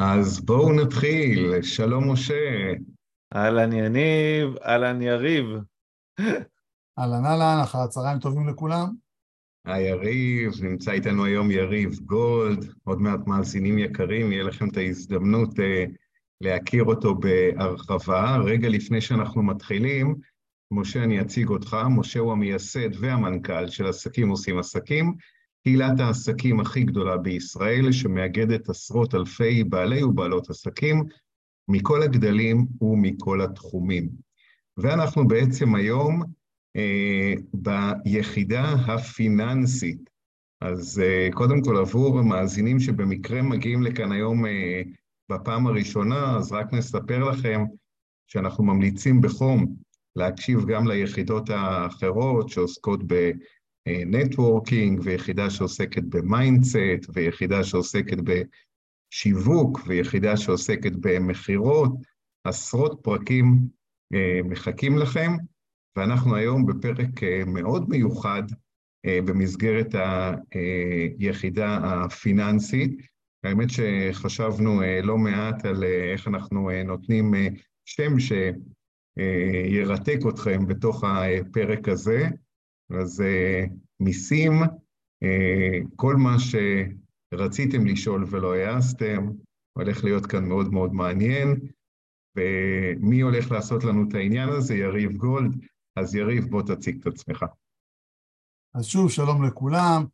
אז בואו נתחיל. שלום משה. אהלן יניב, אהלן יריב. אהלן אהלן, אחר הצהריים טובים לכולם. היי יריב, נמצא איתנו היום יריב גולד, עוד מעט מאזינים יקרים, יהיה לכם את ההזדמנות אה, להכיר אותו בהרחבה. רגע לפני שאנחנו מתחילים, משה, אני אציג אותך. משה הוא המייסד והמנכ"ל של עסקים עושים עסקים, קהילת העסקים הכי גדולה בישראל, שמאגדת עשרות אלפי בעלי ובעלות עסקים מכל הגדלים ומכל התחומים. ואנחנו בעצם היום אה, ביחידה הפיננסית. אז אה, קודם כל, עבור מאזינים שבמקרה מגיעים לכאן היום אה, בפעם הראשונה, אז רק נספר לכם שאנחנו ממליצים בחום להקשיב גם ליחידות האחרות שעוסקות ב networking, ויחידה שעוסקת ב mindset, ויחידה שעוסקת בשיווק, ויחידה שעוסקת במכירות. עשרות פרקים אה, מחכים לכם, ואנחנו היום בפרק אה, מאוד מיוחד אה, במסגרת היחידה הפיננסית. האמת שחשבנו לא מעט על איך אנחנו נותנים שם ש... אה, ירתק אתכם בתוך הפרק הזה. אז אה, מיסים, אה, כל מה שרציתם לשאול ולא העזתם, הולך להיות כאן מאוד מאוד מעניין. ומי הולך לעשות לנו את העניין הזה? יריב גולד. אז יריב, בוא תציג את עצמך. אז שוב, שלום לכולם.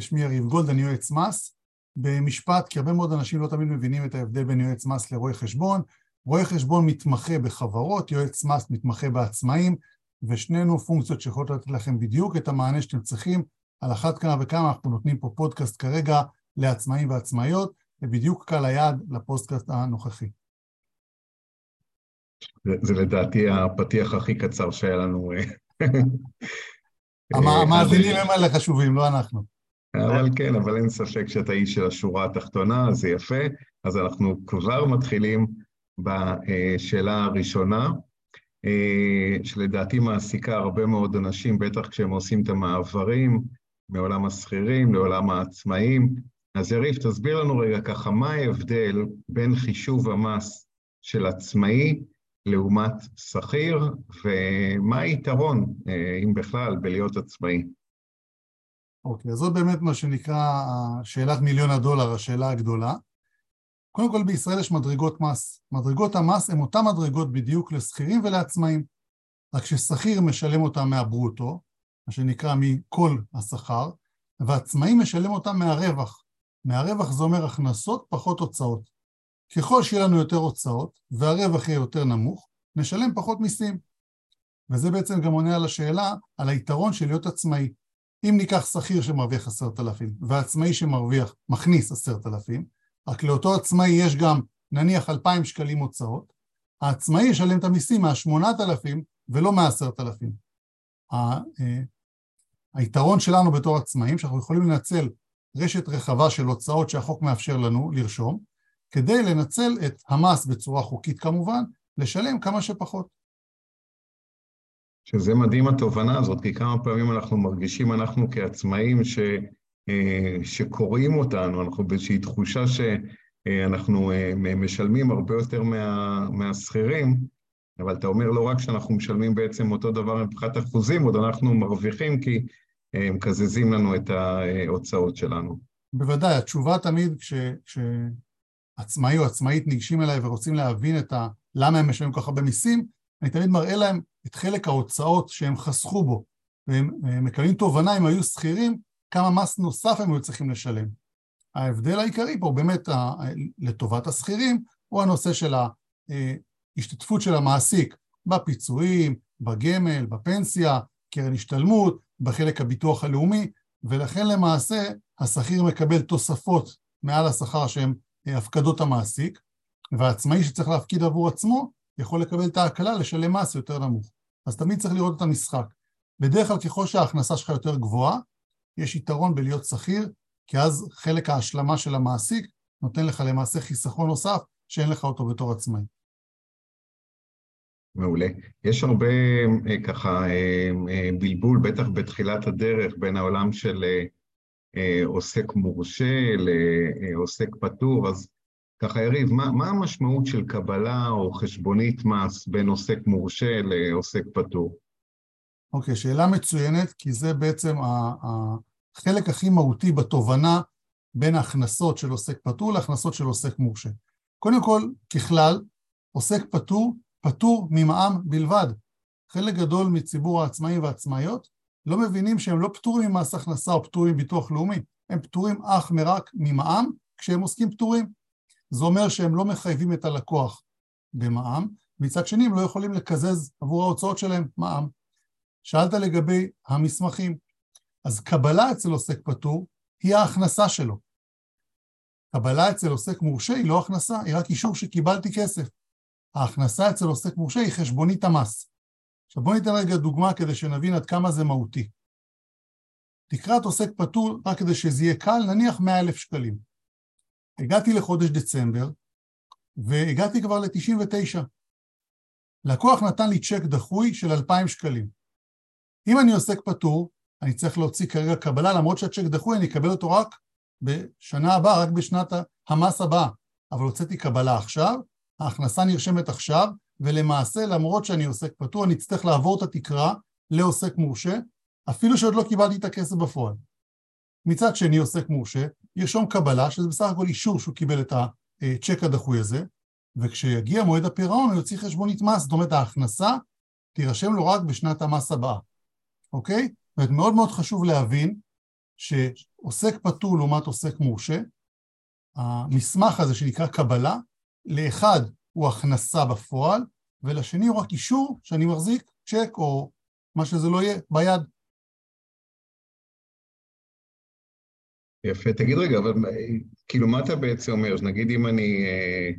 שמי יריב גולד, אני יועץ מס. במשפט, כי הרבה מאוד אנשים לא תמיד מבינים את ההבדל בין יועץ מס לרואה חשבון. רואה חשבון מתמחה בחברות, יועץ מס מתמחה בעצמאים, ושנינו פונקציות שיכולות לתת לכם בדיוק את המענה שאתם צריכים. על אחת כמה וכמה אנחנו נותנים פה פודקאסט כרגע לעצמאים ועצמאיות, ובדיוק קל היעד לפודקאסט הנוכחי. זה, זה לדעתי הפתיח הכי קצר שהיה לנו. המאזינים הם האלה חשובים, לא אנחנו. אבל כן, אבל אין ספק שאתה איש של השורה התחתונה, זה יפה. אז אנחנו כבר מתחילים בשאלה הראשונה, אה, שלדעתי מעסיקה הרבה מאוד אנשים, בטח כשהם עושים את המעברים מעולם השכירים לעולם העצמאים. אז יריב, תסביר לנו רגע ככה, מה ההבדל בין חישוב המס של עצמאי לעומת שכיר, ומה היתרון, אה, אם בכלל, בלהיות עצמאי? אוקיי, okay, אז זאת באמת מה שנקרא שאלת מיליון הדולר, השאלה הגדולה. קודם כל בישראל יש מדרגות מס. מדרגות המס הן אותן מדרגות בדיוק לשכירים ולעצמאים. רק ששכיר משלם אותם מהברוטו, מה שנקרא מכל השכר, ועצמאי משלם אותם מהרווח. מהרווח זה אומר הכנסות פחות הוצאות. ככל שיהיה לנו יותר הוצאות והרווח יהיה יותר נמוך, נשלם פחות מיסים. וזה בעצם גם עונה על השאלה, על היתרון של להיות עצמאי. אם ניקח שכיר שמרוויח עשרת אלפים ועצמאי שמרוויח, מכניס עשרת אלפים, רק לאותו עצמאי יש גם נניח אלפיים שקלים הוצאות, העצמאי ישלם את המיסים מהשמונת אלפים ולא מהעשרת אלפים. אה, היתרון שלנו בתור עצמאים שאנחנו יכולים לנצל רשת רחבה של הוצאות שהחוק מאפשר לנו לרשום כדי לנצל את המס בצורה חוקית כמובן, לשלם כמה שפחות. שזה מדהים התובנה הזאת, כי כמה פעמים אנחנו מרגישים, אנחנו כעצמאים, ש... אה, שקוראים אותנו, אנחנו באיזושהי תחושה שאנחנו אה, משלמים הרבה יותר מה, מהשכירים, אבל אתה אומר לא רק שאנחנו משלמים בעצם אותו דבר מבחינת אחוזים, עוד אנחנו מרוויחים כי אה, מקזזים לנו את ההוצאות שלנו. בוודאי, התשובה תמיד כש, כשעצמאי או עצמאית ניגשים אליי ורוצים להבין את ה... למה הם משלמים כל כך הרבה מיסים, אני תמיד מראה להם את חלק ההוצאות שהם חסכו בו, והם מקבלים תובנה אם היו שכירים, כמה מס נוסף הם היו צריכים לשלם. ההבדל העיקרי פה באמת לטובת השכירים הוא הנושא של ההשתתפות של המעסיק בפיצויים, בגמל, בפנסיה, קרן השתלמות, בחלק הביטוח הלאומי, ולכן למעשה השכיר מקבל תוספות מעל השכר שהם הפקדות המעסיק, והעצמאי שצריך להפקיד עבור עצמו יכול לקבל את ההקלה לשלם מס יותר נמוך. אז תמיד צריך לראות את המשחק. בדרך כלל ככל שההכנסה שלך יותר גבוהה, יש יתרון בלהיות שכיר, כי אז חלק ההשלמה של המעסיק נותן לך למעשה חיסכון נוסף שאין לך אותו בתור עצמאי. מעולה. יש הרבה אה, ככה אה, אה, בלבול, בטח בתחילת הדרך, בין העולם של עוסק מורשה לעוסק פטור, אז ככה, יריב, מה, מה המשמעות של קבלה או חשבונית מס בין עוסק מורשה לעוסק פטור? אוקיי, שאלה מצוינת, כי זה בעצם החלק הכי מהותי בתובנה בין ההכנסות של עוסק פטור להכנסות של עוסק מורשה. קודם כל, ככלל, עוסק פטור, פטור ממע"מ בלבד. חלק גדול מציבור העצמאים והעצמאיות לא מבינים שהם לא פטורים ממס הכנסה או פטורים מביטוח לאומי, הם פטורים אך ורק ממע"מ כשהם עוסקים פטורים. זה אומר שהם לא מחייבים את הלקוח במע"מ, מצד שני הם לא יכולים לקזז עבור ההוצאות שלהם מע"מ. שאלת לגבי המסמכים, אז קבלה אצל עוסק פטור היא ההכנסה שלו. קבלה אצל עוסק מורשה היא לא הכנסה, היא רק אישור שקיבלתי כסף. ההכנסה אצל עוסק מורשה היא חשבונית המס. עכשיו בואו ניתן רגע דוגמה כדי שנבין עד כמה זה מהותי. תקרת עוסק פטור, רק כדי שזה יהיה קל, נניח 100 אלף שקלים. הגעתי לחודש דצמבר, והגעתי כבר ל-99. לקוח נתן לי צ'ק דחוי של 2,000 שקלים. אם אני עוסק פטור, אני צריך להוציא כרגע קבלה, למרות שהצ'ק דחוי, אני אקבל אותו רק בשנה הבאה, רק בשנת המס הבאה. אבל הוצאתי קבלה עכשיו, ההכנסה נרשמת עכשיו, ולמעשה, למרות שאני עוסק פטור, אני אצטרך לעבור את התקרה לעוסק מורשה, אפילו שעוד לא קיבלתי את הכסף בפועל. מצד שני, עוסק מורשה, ירשום קבלה, שזה בסך הכל אישור שהוא קיבל את הצ'ק הדחוי הזה, וכשיגיע מועד הפירעון הוא יוציא חשבונית מס, זאת אומרת ההכנסה תירשם לו רק בשנת המס הבאה, אוקיי? זאת אומרת, מאוד מאוד חשוב להבין שעוסק פטור לעומת עוסק מורשה, המסמך הזה שנקרא קבלה, לאחד הוא הכנסה בפועל, ולשני הוא רק אישור שאני מחזיק צ'ק או מה שזה לא יהיה ביד. יפה, תגיד רגע, אבל כאילו מה אתה בעצם אומר? נגיד אם אני אה,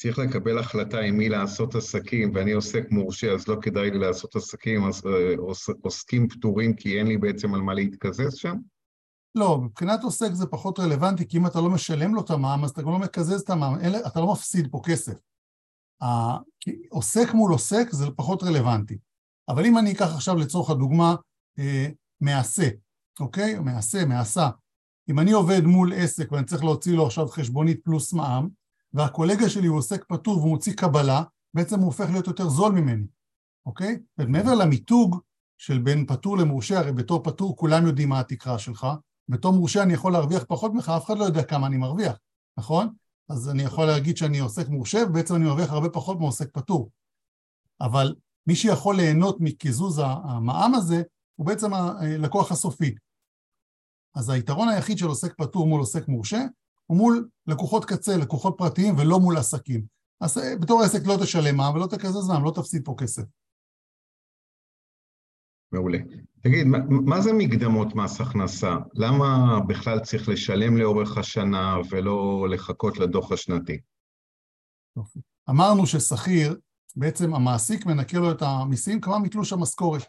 צריך לקבל החלטה עם מי לעשות עסקים ואני עוסק מורשה, אז לא כדאי לי לעשות עסקים, אז אה, עוס, עוסקים פטורים כי אין לי בעצם על מה להתקזז שם? לא, מבחינת עוסק זה פחות רלוונטי, כי אם אתה לא משלם לו את המע"מ, אז אתה גם לא מקזז את המע"מ, אתה לא מפסיד פה כסף. עוסק מול עוסק זה פחות רלוונטי. אבל אם אני אקח עכשיו לצורך הדוגמה אה, מעשה, אוקיי? מעשה, מעשה. אם אני עובד מול עסק ואני צריך להוציא לו עכשיו חשבונית פלוס מע"מ, והקולגה שלי הוא עוסק פטור והוא מוציא קבלה, בעצם הוא הופך להיות יותר זול ממני, אוקיי? ומעבר למיתוג של בין פטור למורשה, הרי בתור פטור כולם יודעים מה התקרה שלך, בתור מורשה אני יכול להרוויח פחות ממך, אף אחד לא יודע כמה אני מרוויח, נכון? אז אני יכול להגיד שאני עוסק מורשה, ובעצם אני מרוויח הרבה פחות מעוסק פטור. אבל מי שיכול ליהנות מקיזוז המע"מ הזה, הוא בעצם הלקוח הסופי. אז היתרון היחיד של עוסק פטור מול עוסק מורשה, הוא מול לקוחות קצה, לקוחות פרטיים, ולא מול עסקים. אז אה, בתור עסק לא תשלם מע"מ ולא תקזז מע"מ, לא תפסיד פה כסף. מעולה. תגיד, מה, מה זה מקדמות מס הכנסה? למה בכלל צריך לשלם לאורך השנה ולא לחכות לדוח השנתי? אמרנו ששכיר, בעצם המעסיק מנקה לו את המיסים כבר מתלוש המשכורת.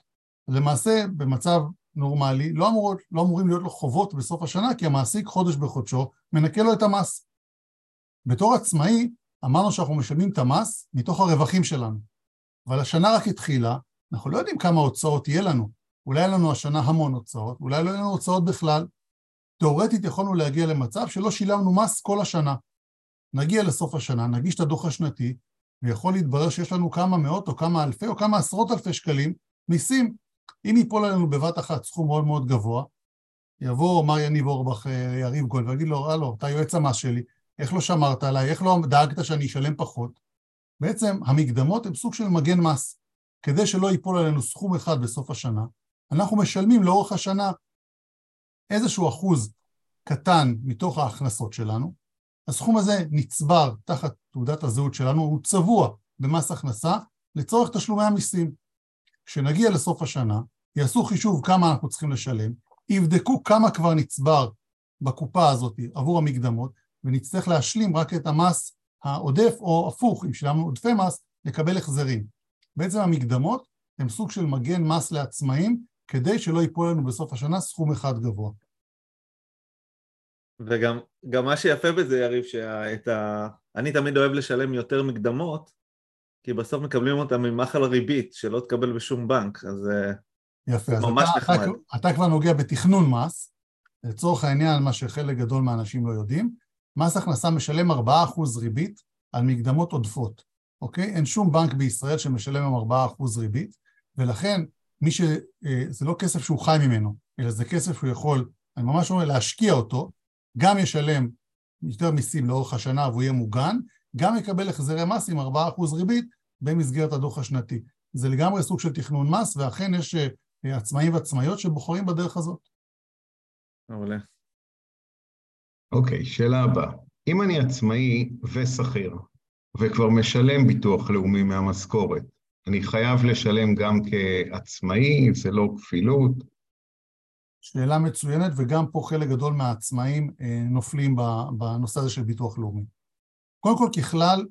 למעשה, במצב נורמלי, לא, אמור, לא אמורים להיות לו חובות בסוף השנה, כי המעסיק חודש בחודשו מנקה לו את המס. בתור עצמאי, אמרנו שאנחנו משלמים את המס מתוך הרווחים שלנו. אבל השנה רק התחילה, אנחנו לא יודעים כמה הוצאות יהיה לנו. אולי יהיה לנו השנה המון הוצאות, אולי לא יהיה לנו הוצאות בכלל. תאורטית יכולנו להגיע למצב שלא שילמנו מס כל השנה. נגיע לסוף השנה, נגיש את הדוח השנתי, ויכול להתברר שיש לנו כמה מאות או כמה אלפי או כמה עשרות אלפי שקלים מיסים. אם ייפול עלינו בבת אחת סכום מאוד מאוד גבוה, יבוא מר יניב אורבך, אה, יריב גול, ויגיד לו, הלו, אתה יועץ המס שלי, איך לא שמרת עליי, איך לא דאגת שאני אשלם פחות? בעצם המקדמות הן סוג של מגן מס. כדי שלא ייפול עלינו סכום אחד בסוף השנה, אנחנו משלמים לאורך השנה איזשהו אחוז קטן מתוך ההכנסות שלנו, הסכום הזה נצבר תחת תעודת הזהות שלנו, הוא צבוע במס הכנסה לצורך תשלומי המיסים. כשנגיע לסוף השנה, יעשו חישוב כמה אנחנו צריכים לשלם, יבדקו כמה כבר נצבר בקופה הזאת עבור המקדמות, ונצטרך להשלים רק את המס העודף, או הפוך, אם שילמנו עודפי מס, לקבל החזרים. בעצם המקדמות הן סוג של מגן מס לעצמאים, כדי שלא ייפול לנו בסוף השנה סכום אחד גבוה. וגם מה שיפה בזה, יריב, שאת ה... אני תמיד אוהב לשלם יותר מקדמות, כי בסוף מקבלים אותם ממחל ריבית, שלא תקבל בשום בנק, אז אה, יפה, אז ממש אתה, נחמד. אתה, אתה כבר נוגע בתכנון מס, לצורך העניין, מה שחלק גדול מהאנשים לא יודעים, מס הכנסה משלם 4% ריבית על מקדמות עודפות, אוקיי? אין שום בנק בישראל שמשלם עם 4% ריבית, ולכן מי ש... אה, זה לא כסף שהוא חי ממנו, אלא זה כסף שהוא יכול, אני ממש אומר, להשקיע אותו, גם ישלם יותר מיסים לאורך השנה והוא יהיה מוגן, גם יקבל החזרי מס עם 4% ריבית במסגרת הדוח השנתי. זה לגמרי סוג של תכנון מס, ואכן יש אה, עצמאים ועצמאיות שבוחרים בדרך הזאת. מעולה. אוקיי, שאלה הבאה. אם אני עצמאי ושכיר, וכבר משלם ביטוח לאומי מהמשכורת, אני חייב לשלם גם כעצמאי, זה לא כפילות? שאלה מצוינת, וגם פה חלק גדול מהעצמאים אה, נופלים בנושא הזה של ביטוח לאומי. קודם כל, ככלל,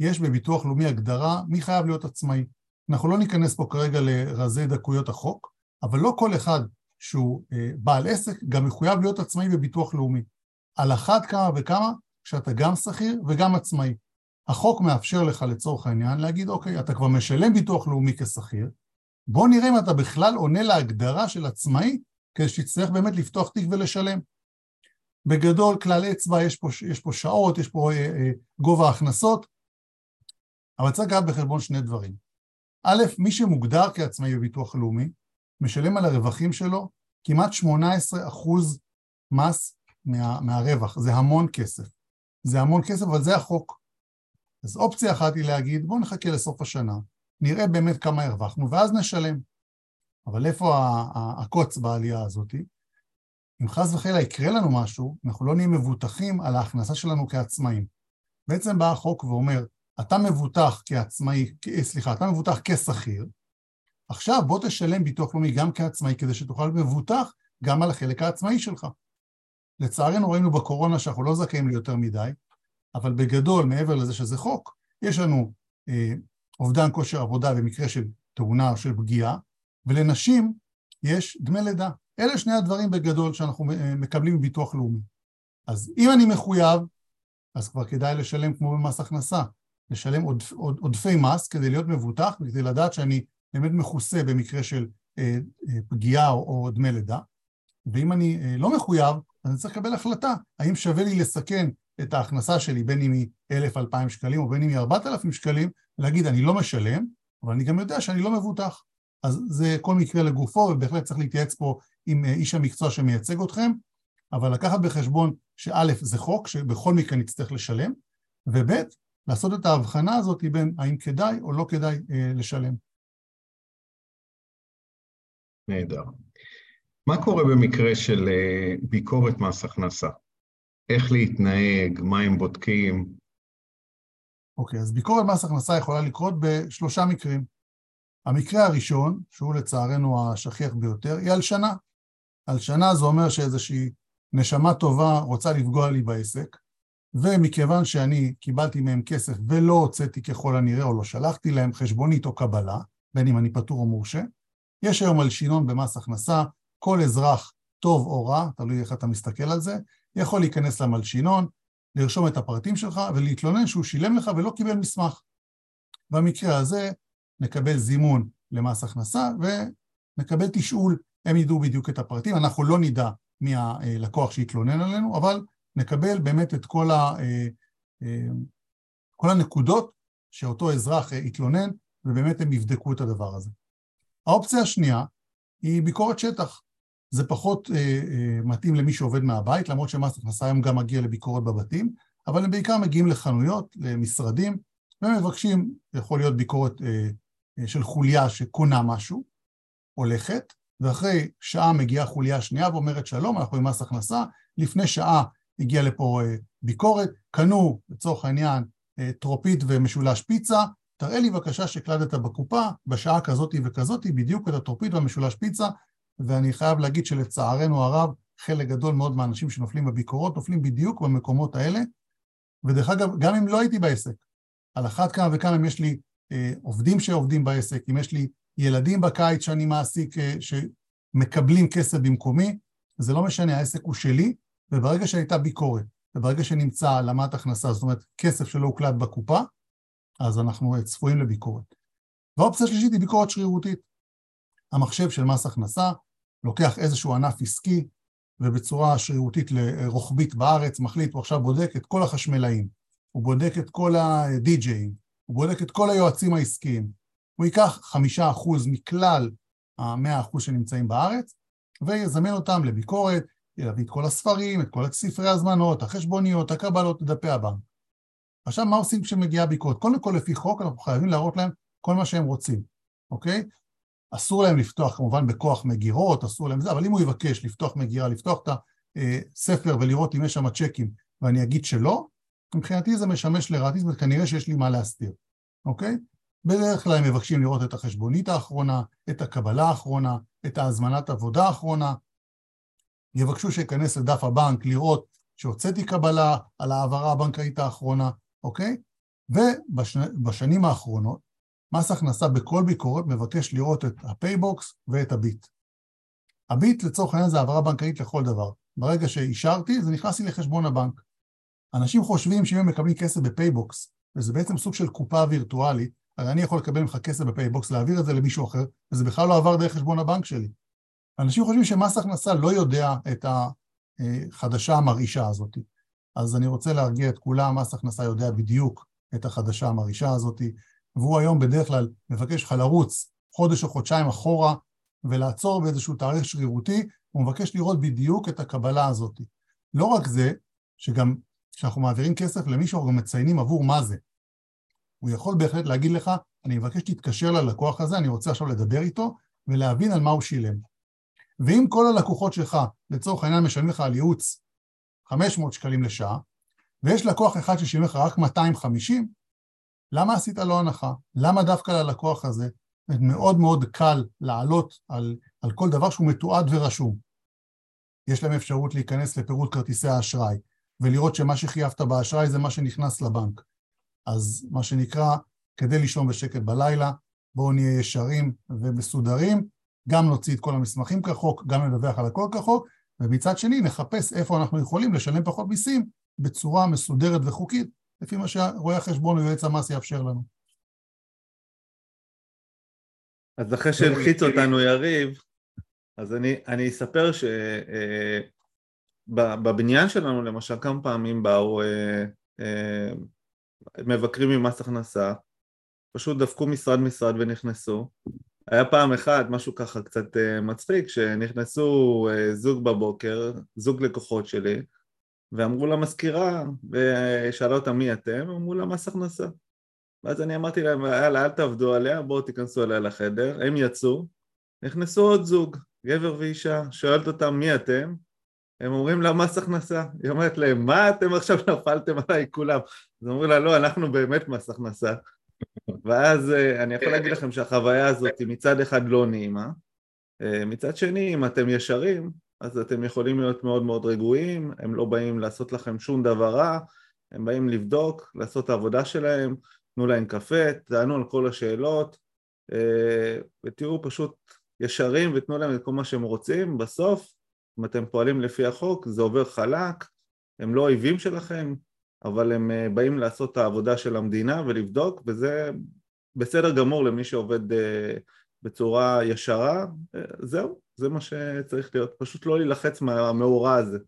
יש בביטוח לאומי הגדרה מי חייב להיות עצמאי. אנחנו לא ניכנס פה כרגע לרזי דקויות החוק, אבל לא כל אחד שהוא אה, בעל עסק גם מחויב להיות עצמאי בביטוח לאומי. על אחת כמה וכמה כשאתה גם שכיר וגם עצמאי. החוק מאפשר לך לצורך העניין להגיד, אוקיי, אתה כבר משלם ביטוח לאומי כשכיר, בוא נראה אם אתה בכלל עונה להגדרה של עצמאי, כדי שתצטרך באמת לפתוח תיק ולשלם. בגדול, כלל אצבע, יש פה, יש פה שעות, יש פה אה, אה, גובה הכנסות, אבל צריך לקחת בחשבון שני דברים. א', מי שמוגדר כעצמאי בביטוח לאומי, משלם על הרווחים שלו כמעט 18 אחוז מס מה, מהרווח, זה המון כסף. זה המון כסף, אבל זה החוק. אז אופציה אחת היא להגיד, בואו נחכה לסוף השנה, נראה באמת כמה הרווחנו, ואז נשלם. אבל איפה הקוץ בעלייה הזאת? אם חס וחלילה יקרה לנו משהו, אנחנו לא נהיה מבוטחים על ההכנסה שלנו כעצמאים. בעצם בא החוק ואומר, אתה מבוטח כעצמאי, סליחה, אתה מבוטח כשכיר, עכשיו בוא תשלם ביטוח לאומי גם כעצמאי כדי שתוכל להיות מבוטח גם על החלק העצמאי שלך. לצערנו ראינו בקורונה שאנחנו לא זכאים ליותר מדי, אבל בגדול, מעבר לזה שזה חוק, יש לנו אה, אובדן כושר עבודה במקרה של תאונה או של פגיעה, ולנשים יש דמי לידה. אלה שני הדברים בגדול שאנחנו אה, מקבלים מביטוח לאומי. אז אם אני מחויב, אז כבר כדאי לשלם כמו במס הכנסה, לשלם עודפ, עוד, עודפי מס כדי להיות מבוטח וכדי לדעת שאני באמת מכוסה במקרה של אה, אה, פגיעה או, או דמי לידה. ואם אני אה, לא מחויב, אז אני צריך לקבל החלטה, האם שווה לי לסכן את ההכנסה שלי, בין אם היא אלף, אלפיים שקלים או בין אם היא ארבעת אלפים שקלים, להגיד אני לא משלם, אבל אני גם יודע שאני לא מבוטח. אז זה כל מקרה לגופו, ובהחלט צריך להתייעץ פה עם אה, איש המקצוע שמייצג אתכם, אבל לקחת בחשבון שא' זה חוק שבכל מקרה נצטרך לשלם, וב' לעשות את ההבחנה הזאת בין האם כדאי או לא כדאי אה, לשלם. נהדר. מה קורה במקרה של אה, ביקורת מס הכנסה? איך להתנהג, מה הם בודקים? אוקיי, אז ביקורת מס הכנסה יכולה לקרות בשלושה מקרים. המקרה הראשון, שהוא לצערנו השכיח ביותר, היא הלשנה. הלשנה זה אומר שאיזושהי נשמה טובה רוצה לפגוע לי בעסק, ומכיוון שאני קיבלתי מהם כסף ולא הוצאתי ככל הנראה או לא שלחתי להם חשבונית או קבלה, בין אם אני פטור או מורשה, יש היום מלשינון במס הכנסה, כל אזרח, טוב או רע, תלוי איך אתה מסתכל על זה, יכול להיכנס למלשינון, לרשום את הפרטים שלך ולהתלונן שהוא שילם לך ולא קיבל מסמך. במקרה הזה נקבל זימון למס הכנסה ונקבל תשאול, הם ידעו בדיוק את הפרטים, אנחנו לא נדע מי הלקוח שהתלונן עלינו, אבל נקבל באמת את כל, ה, אה, אה, כל הנקודות שאותו אזרח התלונן ובאמת הם יבדקו את הדבר הזה. האופציה השנייה היא ביקורת שטח. זה פחות אה, אה, מתאים למי שעובד מהבית, למרות שמס הכנסה היום גם מגיע לביקורת בבתים, אבל הם בעיקר מגיעים לחנויות, למשרדים, ומבקשים, יכול להיות ביקורת אה, אה, של חוליה שקונה משהו, הולכת, ואחרי שעה מגיעה חוליה שנייה ואומרת שלום, אנחנו עם מס הכנסה, לפני שעה הגיעה לפה אה, ביקורת, קנו לצורך העניין אה, טרופית ומשולש פיצה, תראה לי בבקשה שהקלדת בקופה בשעה כזאתי וכזאתי בדיוק את הטרופית והמשולש פיצה. ואני חייב להגיד שלצערנו הרב חלק גדול מאוד מהאנשים שנופלים בביקורות נופלים בדיוק במקומות האלה. ודרך אגב גם אם לא הייתי בעסק על אחת כמה וכמה אם יש לי אה, עובדים שעובדים בעסק, אם יש לי ילדים בקיץ שאני מעסיק אה, שמקבלים כסף במקומי זה לא משנה, העסק הוא שלי וברגע שהייתה ביקורת וברגע שנמצא העלמת הכנסה, זאת אומרת כסף שלא הוקלט בקופה אז אנחנו צפויים לביקורת. והאופציה השלישית היא ביקורת שרירותית. המחשב של מס הכנסה לוקח איזשהו ענף עסקי, ובצורה שרירותית רוחבית בארץ, מחליט, הוא עכשיו בודק את כל החשמלאים, הוא בודק את כל הדי-ג'אים, הוא בודק את כל היועצים העסקיים. הוא ייקח חמישה אחוז מכלל המאה אחוז שנמצאים בארץ, ויזמן אותם לביקורת, להביא את כל הספרים, את כל ספרי הזמנות, החשבוניות, הקבלות, דפי הבנק. עכשיו, מה עושים כשמגיעה ביקורת? קודם כל, לפי חוק, אנחנו חייבים להראות להם כל מה שהם רוצים, אוקיי? אסור להם לפתוח כמובן בכוח מגירות, אסור להם זה, אבל אם הוא יבקש לפתוח מגירה, לפתוח את הספר ולראות אם יש שם צ'קים ואני אגיד שלא, מבחינתי זה משמש לרעתי, זאת אומרת כנראה שיש לי מה להסתיר, אוקיי? בדרך כלל הם מבקשים לראות את החשבונית האחרונה, את הקבלה האחרונה, את ההזמנת עבודה האחרונה, יבקשו שיכנס לדף הבנק לראות שהוצאתי קבלה על ההעברה הבנקאית האחרונה, אוקיי? ובשנים האחרונות, מס הכנסה בכל ביקורת מבקש לראות את הפייבוקס ואת הביט. הביט לצורך העניין זה העברה בנקאית לכל דבר. ברגע שאישרתי, זה נכנס לי לחשבון הבנק. אנשים חושבים שאם הם מקבלים כסף בפייבוקס, וזה בעצם סוג של קופה וירטואלית, הרי אני יכול לקבל ממך כסף בפייבוקס, להעביר את זה למישהו אחר, וזה בכלל לא עבר דרך חשבון הבנק שלי. אנשים חושבים שמס הכנסה לא יודע את החדשה המרעישה הזאת. אז אני רוצה להרגיע את כולם, מס הכנסה יודע בדיוק את החדשה המרעישה הזאת, והוא היום בדרך כלל מבקש לך לרוץ חודש או חודשיים אחורה ולעצור באיזשהו תאריך שרירותי, הוא מבקש לראות בדיוק את הקבלה הזאת. לא רק זה, שגם כשאנחנו מעבירים כסף למישהו, אנחנו מציינים עבור מה זה. הוא יכול בהחלט להגיד לך, אני מבקש שתתקשר ללקוח הזה, אני רוצה עכשיו לדבר איתו ולהבין על מה הוא שילם. ואם כל הלקוחות שלך, לצורך העניין, משלמים לך על ייעוץ 500 שקלים לשעה, ויש לקוח אחד ששילם לך רק 250, למה עשית לו הנחה? למה דווקא ללקוח הזה? מאוד מאוד קל לעלות על, על כל דבר שהוא מתועד ורשום. יש להם אפשרות להיכנס לפירוט כרטיסי האשראי ולראות שמה שחייבת באשראי זה מה שנכנס לבנק. אז מה שנקרא, כדי לישון בשקט בלילה, בואו נהיה ישרים ומסודרים, גם נוציא את כל המסמכים כחוק, גם נדווח על הכל כחוק, ומצד שני נחפש איפה אנחנו יכולים לשלם פחות מיסים בצורה מסודרת וחוקית, לפי מה שרואה החשבון ויועץ המס יאפשר לנו. אז אחרי שהלחיץ אותנו יריב, אז אני, אני אספר שבבניין אה, שלנו למשל כמה פעמים באו אה, אה, מבקרים ממס הכנסה, פשוט דפקו משרד משרד ונכנסו. היה פעם אחת, משהו ככה קצת אה, מצחיק, שנכנסו אה, זוג בבוקר, זוג לקוחות שלי, ואמרו למזכירה, ושאלה אותה מי אתם, אמרו לה מס הכנסה. ואז אני אמרתי להם, יאללה, אל תעבדו עליה, בואו תיכנסו אליה לחדר. הם יצאו, נכנסו עוד זוג, גבר ואישה, שואלת אותם מי אתם, הם אומרים לה מס הכנסה. היא אומרת להם, מה אתם עכשיו נפלתם עליי כולם? אז אומרים לה, לא, אנחנו באמת מס הכנסה. ואז אה, אני יכול להגיד לכם שהחוויה הזאת היא מצד אחד לא נעימה, אה, מצד שני, אם אתם ישרים, אז אתם יכולים להיות מאוד מאוד רגועים, הם לא באים לעשות לכם שום דבר רע, הם באים לבדוק, לעשות את העבודה שלהם, תנו להם קפה, תענו על כל השאלות, אה, ותראו פשוט ישרים ותנו להם את כל מה שהם רוצים, בסוף, אם אתם פועלים לפי החוק, זה עובר חלק, הם לא אויבים שלכם, אבל הם אה, באים לעשות את העבודה של המדינה ולבדוק, וזה בסדר גמור למי שעובד אה, בצורה ישרה, זהו, זה מה שצריך להיות, פשוט לא להילחץ מהמאורע הזה.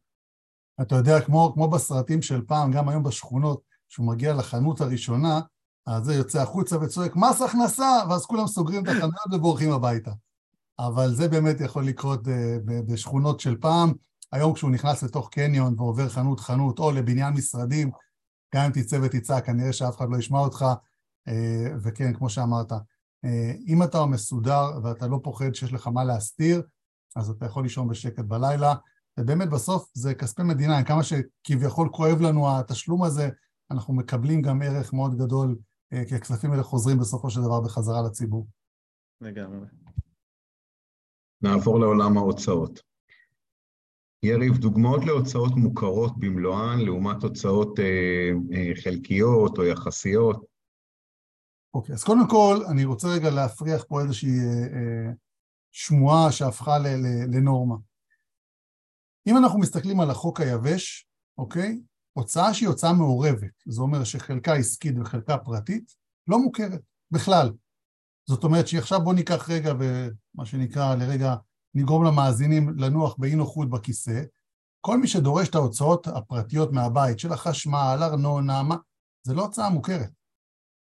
אתה יודע, כמו, כמו בסרטים של פעם, גם היום בשכונות, כשהוא מגיע לחנות הראשונה, אז זה יוצא החוצה וצועק מס הכנסה, ואז כולם סוגרים את החנויות ובורחים הביתה. אבל זה באמת יכול לקרות uh, בשכונות של פעם. היום כשהוא נכנס לתוך קניון ועובר חנות חנות או לבניין משרדים, גם אם תצא ותצעק, כנראה שאף אחד לא ישמע אותך, uh, וכן, כמו שאמרת, uh, אם אתה מסודר ואתה לא פוחד שיש לך מה להסתיר, אז אתה יכול לישון בשקט בלילה, ובאמת בסוף זה כספי מדינה, כמה שכביכול כואב לנו התשלום הזה, אנחנו מקבלים גם ערך מאוד גדול, אה, כי הכספים האלה חוזרים בסופו של דבר בחזרה לציבור. לגמרי. נעבור לעולם ההוצאות. יריב, דוגמאות להוצאות מוכרות במלואן לעומת הוצאות אה, אה, חלקיות או יחסיות. אוקיי, אז קודם כל אני רוצה רגע להפריח פה איזושהי אה, אה, שמועה שהפכה לנורמה. אם אנחנו מסתכלים על החוק היבש, אוקיי? הוצאה שהיא הוצאה מעורבת, זה אומר שחלקה עסקית וחלקה פרטית, לא מוכרת בכלל. זאת אומרת שעכשיו בואו ניקח רגע, ומה שנקרא לרגע, נגרום למאזינים לנוח באי נוחות בכיסא, כל מי שדורש את ההוצאות הפרטיות מהבית, של החשמל, ארנונה, מה, זה לא הוצאה מוכרת.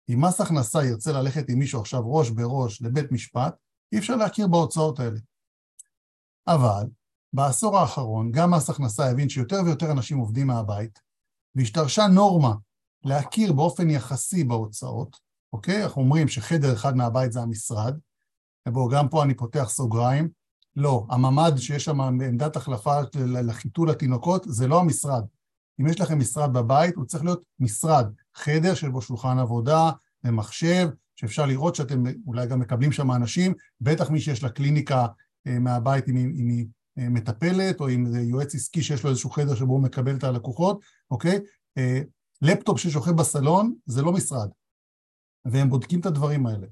אם מס הכנסה ירצה ללכת עם מישהו עכשיו ראש בראש לבית משפט, אי אפשר להכיר בהוצאות האלה. אבל בעשור האחרון גם מס הכנסה הבין שיותר ויותר אנשים עובדים מהבית, והשתרשה נורמה להכיר באופן יחסי בהוצאות, אוקיי? אנחנו אומרים שחדר אחד מהבית זה המשרד, ובואו, גם פה אני פותח סוגריים, לא, הממ"ד שיש שם עמדת החלפה לחיתול התינוקות, זה לא המשרד. אם יש לכם משרד בבית, הוא צריך להיות משרד, חדר של בו שולחן עבודה ומחשב, שאפשר לראות שאתם אולי גם מקבלים שם אנשים, בטח מי שיש לה קליניקה אה, מהבית אם היא אה, מטפלת, או אם זה יועץ עסקי שיש לו איזשהו חדר שבו הוא מקבל את הלקוחות, אוקיי? אה, לפטופ ששוכב בסלון זה לא משרד, והם בודקים את הדברים האלה.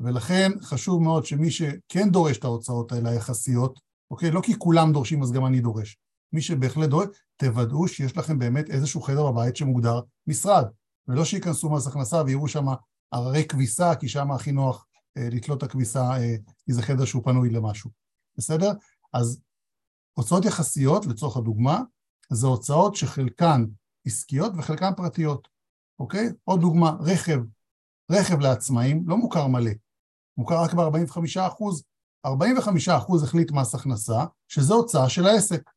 ולכן חשוב מאוד שמי שכן דורש את ההוצאות האלה היחסיות, אוקיי? לא כי כולם דורשים אז גם אני דורש. מי שבהחלט דורש, תוודאו שיש לכם באמת איזשהו חדר בבית שמוגדר משרד, ולא שייכנסו מס הכנסה ויראו שם הררי כביסה, כי שם הכי נוח אה, לתלות את הכביסה, אה, כי זה חדר שהוא פנוי למשהו. בסדר? אז הוצאות יחסיות, לצורך הדוגמה, זה הוצאות שחלקן עסקיות וחלקן פרטיות, אוקיי? עוד דוגמה, רכב. רכב לעצמאים לא מוכר מלא, מוכר רק ב-45 אחוז. 45 אחוז החליט מס הכנסה, שזה הוצאה של העסק.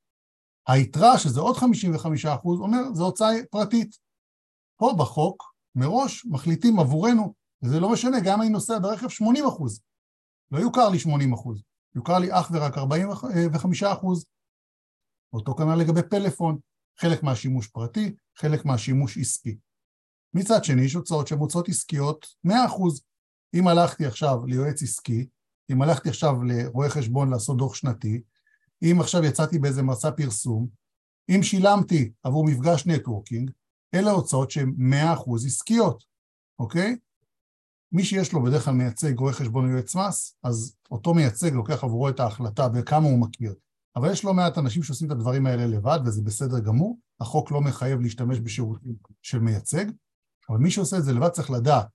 היתרה, שזה עוד 55 אחוז, אומר, זו הוצאה פרטית. פה בחוק, מראש, מחליטים עבורנו, וזה לא משנה, גם אם אני נוסע ברכב 80 אחוז. לא יוכר לי 80 אחוז, יוכר לי אך ורק 45 אחוז. אותו כנ"ל לגבי פלאפון, חלק מהשימוש פרטי, חלק מהשימוש עסקי. מצד שני, יש הוצאות שהן הוצאות עסקיות 100 אחוז. אם הלכתי עכשיו ליועץ עסקי, אם הלכתי עכשיו לרואה חשבון לעשות דוח שנתי, אם עכשיו יצאתי באיזה מסע פרסום, אם שילמתי עבור מפגש נטוורקינג, אלה הוצאות שהן 100% עסקיות, אוקיי? מי שיש לו בדרך כלל מייצג רואה חשבון יועץ מס, אז אותו מייצג לוקח עבורו את ההחלטה בכמה הוא מכיר. אבל יש לא מעט אנשים שעושים את הדברים האלה לבד, וזה בסדר גמור. החוק לא מחייב להשתמש בשירותים של מייצג, אבל מי שעושה את זה לבד צריך לדעת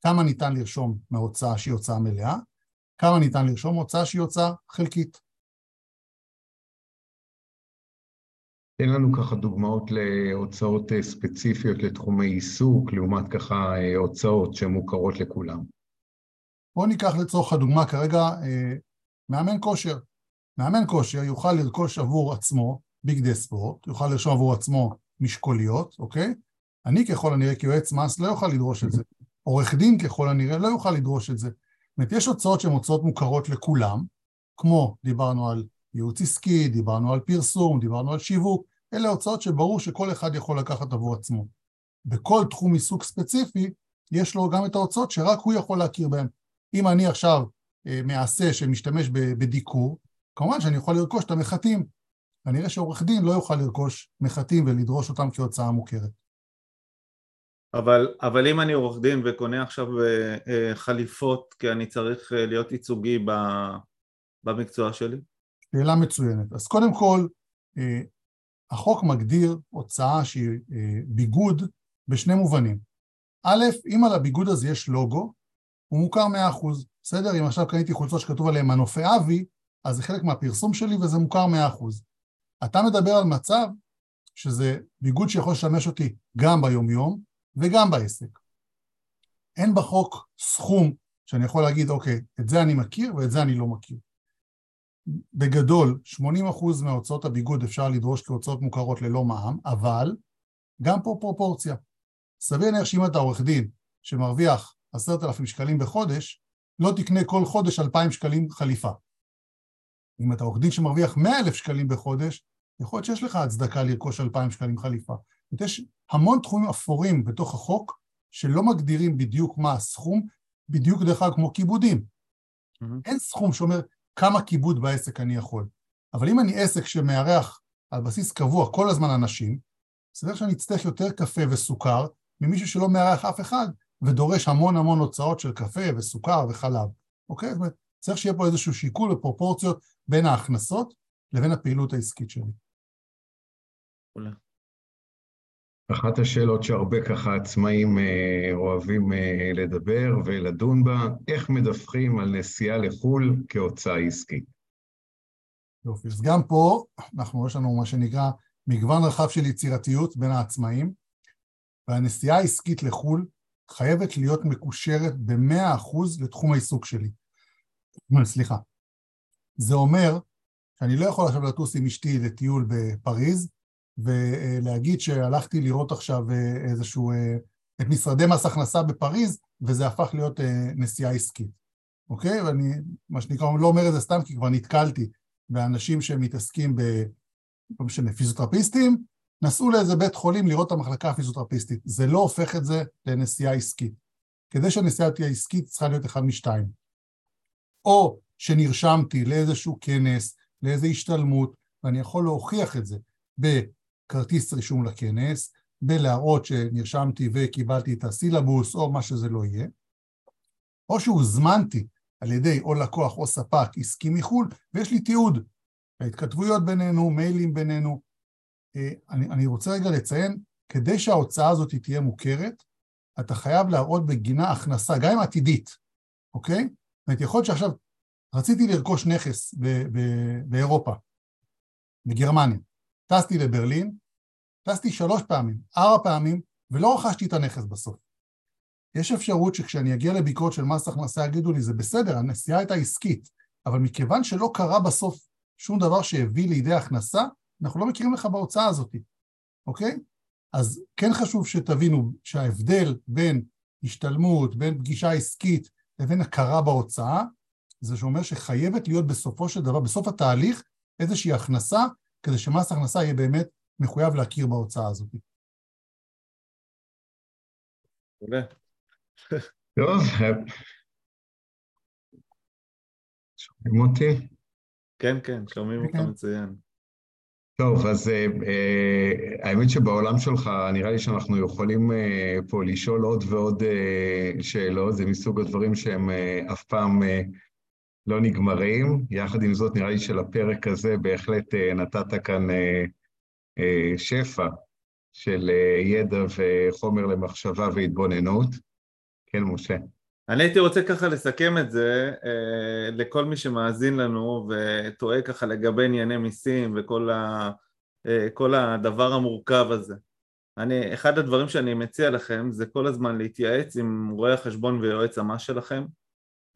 כמה ניתן לרשום מההוצאה שהיא הוצאה מלאה, כמה ניתן לרשום מהוצאה שהיא הוצאה חלקית. תן לנו ככה דוגמאות להוצאות אה, ספציפיות לתחומי עיסוק, לעומת ככה אה, הוצאות שמוכרות לכולם. בואו ניקח לצורך הדוגמה כרגע אה, מאמן כושר. מאמן כושר יוכל לרכוש עבור עצמו ביג דה ספורט, יוכל לרשום עבור עצמו משקוליות, אוקיי? אני ככל הנראה כיועץ מס לא יוכל לדרוש את זה. עורך דין ככל הנראה לא יוכל לדרוש את זה. זאת אומרת, יש הוצאות שהן הוצאות מוכרות לכולם, כמו דיברנו על ייעוץ עסקי, דיברנו על פרסום, דיברנו על שיווק, אלה הוצאות שברור שכל אחד יכול לקחת עבור עצמו. בכל תחום עיסוק ספציפי, יש לו גם את ההוצאות שרק הוא יכול להכיר בהן. אם אני עכשיו אה, מעשה שמשתמש בדיקור, כמובן שאני יכול לרכוש את המחטים. כנראה שעורך דין לא יוכל לרכוש מחטים ולדרוש אותם כהוצאה מוכרת. אבל, אבל אם אני עורך דין וקונה עכשיו אה, אה, חליפות כי אני צריך להיות ייצוגי במקצוע שלי? שאלה מצוינת. אז קודם כל, אה, החוק מגדיר הוצאה שהיא אה, ביגוד בשני מובנים. א', אם על הביגוד הזה יש לוגו, הוא מוכר 100%. בסדר? אם עכשיו קניתי חולצות שכתוב עליהן מנופי אבי, אז זה חלק מהפרסום שלי וזה מוכר 100%. אתה מדבר על מצב שזה ביגוד שיכול לשמש אותי גם ביומיום וגם בעסק. אין בחוק סכום שאני יכול להגיד, אוקיי, את זה אני מכיר ואת זה אני לא מכיר. בגדול, 80% מהוצאות הביגוד אפשר לדרוש כהוצאות מוכרות ללא מע"מ, אבל גם פה פרופורציה. סביר להניח שאם אתה עורך דין שמרוויח עשרת אלפים שקלים בחודש, לא תקנה כל חודש אלפיים שקלים חליפה. אם אתה עורך דין שמרוויח מאה אלף שקלים בחודש, יכול להיות שיש לך הצדקה לרכוש אלפיים שקלים חליפה. יש המון תחומים אפורים בתוך החוק שלא מגדירים בדיוק מה הסכום, בדיוק דרך אגב כמו כיבודים. Mm-hmm. אין סכום שאומר כמה כיבוד בעסק אני יכול. אבל אם אני עסק שמארח על בסיס קבוע כל הזמן אנשים, סביר שאני אצטרך יותר קפה וסוכר ממישהו שלא מארח אף אחד ודורש המון המון הוצאות של קפה וסוכר וחלב, אוקיי? זאת אומרת, צריך שיהיה פה איזשהו שיקול ופרופורציות בין ההכנסות לבין הפעילות העסקית שלי. אחת השאלות שהרבה ככה עצמאים אה, אוהבים אה, לדבר ולדון בה, איך מדווחים על נסיעה לחו"ל כהוצאה עסקית? יופי. אז גם פה, אנחנו, יש לנו מה שנקרא מגוון רחב של יצירתיות בין העצמאים, והנסיעה העסקית לחו"ל חייבת להיות מקושרת ב-100% לתחום העיסוק שלי. סליחה. זה אומר שאני לא יכול עכשיו לטוס עם אשתי לטיול בפריז, ולהגיד שהלכתי לראות עכשיו איזשהו, את משרדי מס הכנסה בפריז, וזה הפך להיות נסיעה עסקית, אוקיי? ואני, מה שנקרא, לא אומר את זה סתם כי כבר נתקלתי באנשים שמתעסקים ב... לא משנה, פיזיותרפיסטים, נסעו לאיזה בית חולים לראות את המחלקה הפיזיותרפיסטית. זה לא הופך את זה לנסיעה עסקית. כדי שהנסיעה תהיה עסקית צריכה להיות אחד משתיים. או שנרשמתי לאיזשהו כנס, לאיזו השתלמות, ואני יכול להוכיח את זה בכרטיס רישום לכנס, בלהראות שנרשמתי וקיבלתי את הסילבוס או מה שזה לא יהיה, או שהוזמנתי על ידי או לקוח או ספק עסקי מחו"ל, ויש לי תיעוד. ההתכתבויות בינינו, מיילים בינינו. אה, אני, אני רוצה רגע לציין, כדי שההוצאה הזאת תהיה מוכרת, אתה חייב להראות בגינה הכנסה, גם אם עתידית, אוקיי? זאת אומרת, יכול להיות שעכשיו רציתי לרכוש נכס ב- ב- באירופה, בגרמניה. טסתי לברלין, טסתי שלוש פעמים, ארבע פעמים, ולא רכשתי את הנכס בסוף. יש אפשרות שכשאני אגיע לביקורת של מס הכנסה יגידו לי, זה בסדר, הנסיעה הייתה עסקית, אבל מכיוון שלא קרה בסוף שום דבר שהביא לידי הכנסה, אנחנו לא מכירים לך בהוצאה הזאת, אוקיי? אז כן חשוב שתבינו שההבדל בין השתלמות, בין פגישה עסקית לבין הכרה בהוצאה, זה שאומר שחייבת להיות בסופו של דבר, בסוף התהליך, איזושהי הכנסה, כדי שמס הכנסה יהיה באמת מחויב להכיר בהוצאה הזאת. טוב, שומעים אותי? כן, כן, שומעים אותך כן. מצוין. טוב, אז אה, אה, האמת שבעולם שלך, נראה לי שאנחנו יכולים אה, פה לשאול עוד ועוד אה, שאלות, זה מסוג הדברים שהם אה, אף פעם אה, לא נגמרים. יחד עם זאת, נראה לי שלפרק הזה בהחלט אה, נתת כאן אה, אה, שפע של ידע וחומר למחשבה והתבוננות. כן, משה. אני הייתי רוצה ככה לסכם את זה לכל מי שמאזין לנו וטועה ככה לגבי ענייני מיסים וכל ה, כל הדבר המורכב הזה. אני, אחד הדברים שאני מציע לכם זה כל הזמן להתייעץ עם רואה החשבון ויועץ המס שלכם,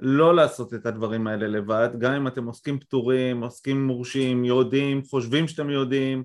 לא לעשות את הדברים האלה לבד, גם אם אתם עוסקים פטורים, עוסקים מורשים, יודעים, חושבים שאתם יודעים,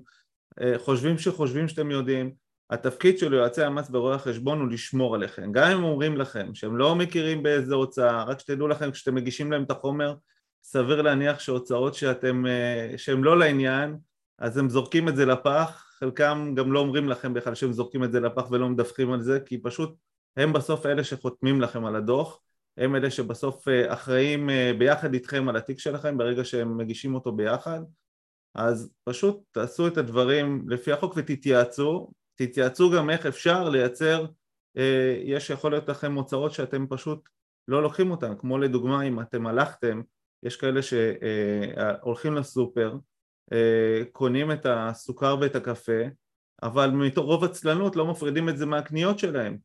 אה, חושבים שחושבים שאתם יודעים, התפקיד של יועצי המס ורואי החשבון הוא לשמור עליכם. גם אם אומרים לכם שהם לא מכירים באיזה הוצאה רק שתדעו לכם כשאתם מגישים להם את החומר סביר להניח שהוצאות שאתם, אה, שהם לא לעניין אז הם זורקים את זה לפח חלקם גם לא אומרים לכם בכלל שהם זורקים את זה לפח ולא מדווחים על זה כי פשוט הם בסוף אלה שחותמים לכם על הדוח הם אלה שבסוף אה, אחראים אה, ביחד איתכם על התיק שלכם ברגע שהם מגישים אותו ביחד. אז פשוט תעשו את הדברים לפי החוק ותתייעצו. תתייעצו גם איך אפשר לייצר, אה, יש יכול להיות לכם הוצאות שאתם פשוט לא לוקחים אותן, כמו לדוגמה אם אתם הלכתם, יש כאלה שהולכים לסופר, קונים את הסוכר ואת הקפה, אבל מתוך עצלנות לא מפרידים את זה מהקניות שלהם.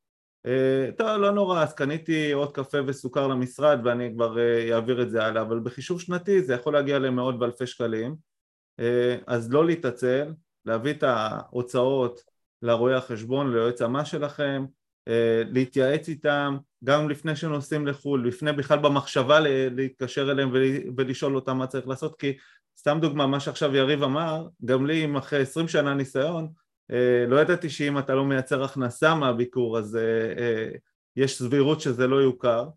אה, טוב, לא נורא, אז קניתי עוד קפה וסוכר למשרד ואני כבר אעביר את זה הלאה, אבל בחישוב שנתי זה יכול להגיע למאות ואלפי שקלים, אז לא להתעצל, להביא את ההוצאות לרואה החשבון, ליועץ המס שלכם, אה, להתייעץ איתם גם לפני שנוסעים לחו"ל, לפני בכלל במחשבה להתקשר אליהם ולשאול אותם מה צריך לעשות כי סתם דוגמה מה שעכשיו יריב אמר גם לי עם אחרי עשרים שנה ניסיון אה, לא ידעתי שאם אתה לא מייצר הכנסה מהביקור אז אה, יש סבירות שזה לא יוכר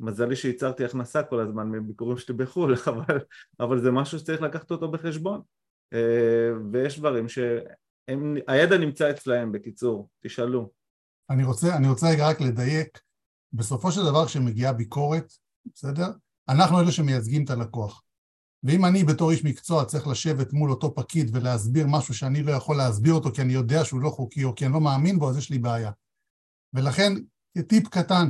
מזלי שייצרתי הכנסה כל הזמן מביקורים שלי בחו"ל אבל, אבל זה משהו שצריך לקחת אותו בחשבון ויש דברים ש... הם, הידע נמצא אצלהם, בקיצור, תשאלו. אני רוצה, אני רוצה רגע רק לדייק, בסופו של דבר כשמגיעה ביקורת, בסדר? אנחנו אלה שמייצגים את הלקוח. ואם אני בתור איש מקצוע צריך לשבת מול אותו פקיד ולהסביר משהו שאני לא יכול להסביר אותו כי אני יודע שהוא לא חוקי או כי אני לא מאמין בו, אז יש לי בעיה. ולכן, טיפ קטן,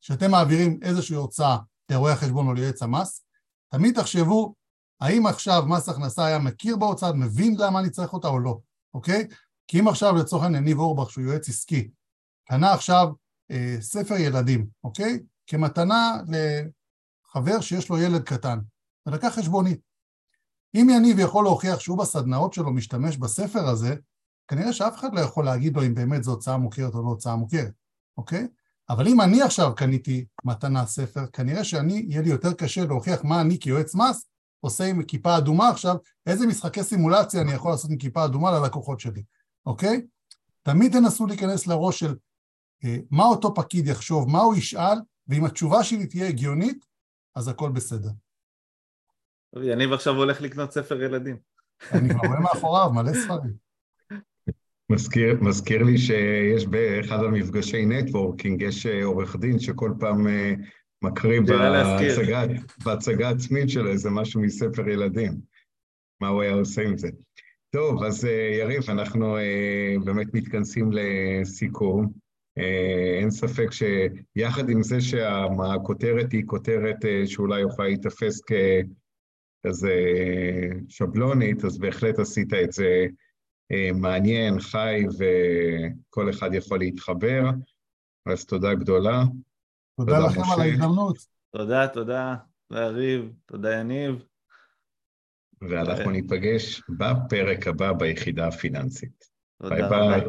כשאתם מעבירים איזושהי הוצאה לרואה החשבון או ליועץ המס, תמיד תחשבו האם עכשיו מס הכנסה היה מכיר בהוצאה, מבין למה אני צריך אותה או לא. אוקיי? כי אם עכשיו לצורך העניין ניב אורבך שהוא יועץ עסקי קנה עכשיו אה, ספר ילדים, אוקיי? כמתנה לחבר שיש לו ילד קטן ולקח חשבונית אם יניב יכול להוכיח שהוא בסדנאות שלו משתמש בספר הזה, כנראה שאף אחד לא יכול להגיד לו אם באמת זו הוצאה מוכרת או לא הוצאה מוכרת, אוקיי? אבל אם אני עכשיו קניתי מתנה ספר, כנראה שאני, יהיה לי יותר קשה להוכיח מה אני כיועץ מס עושה עם כיפה אדומה עכשיו, איזה משחקי סימולציה אני יכול לעשות עם כיפה אדומה ללקוחות שלי, אוקיי? תמיד תנסו להיכנס לראש של אה, מה אותו פקיד יחשוב, מה הוא ישאל, ואם התשובה שלי תהיה הגיונית, אז הכל בסדר. יניב עכשיו הולך לקנות ספר ילדים. אני כבר רואה מאחוריו מלא ספרים. מזכיר, מזכיר לי שיש באחד המפגשי נטוורקינג, יש אה, עורך דין שכל פעם אה, מקריא בהצגה, בהצגה עצמית שלו איזה משהו מספר ילדים. מה הוא היה עושה עם זה. טוב, אז אה, יריב, אנחנו באמת מתכנסים לסיכום. אין ספק שיחד עם זה שהכותרת היא כותרת שאולי יכולה להיתפס ככזה שבלונית, אז בהחלט עשית את זה אה, מעניין, חי, וכל אחד יכול להתחבר. אז תודה גדולה. תודה, תודה לכם משה. על ההזדמנות. תודה, תודה, יריב, תודה יניב. ואנחנו ניפגש בפרק הבא ביחידה הפיננסית. ביי ביי.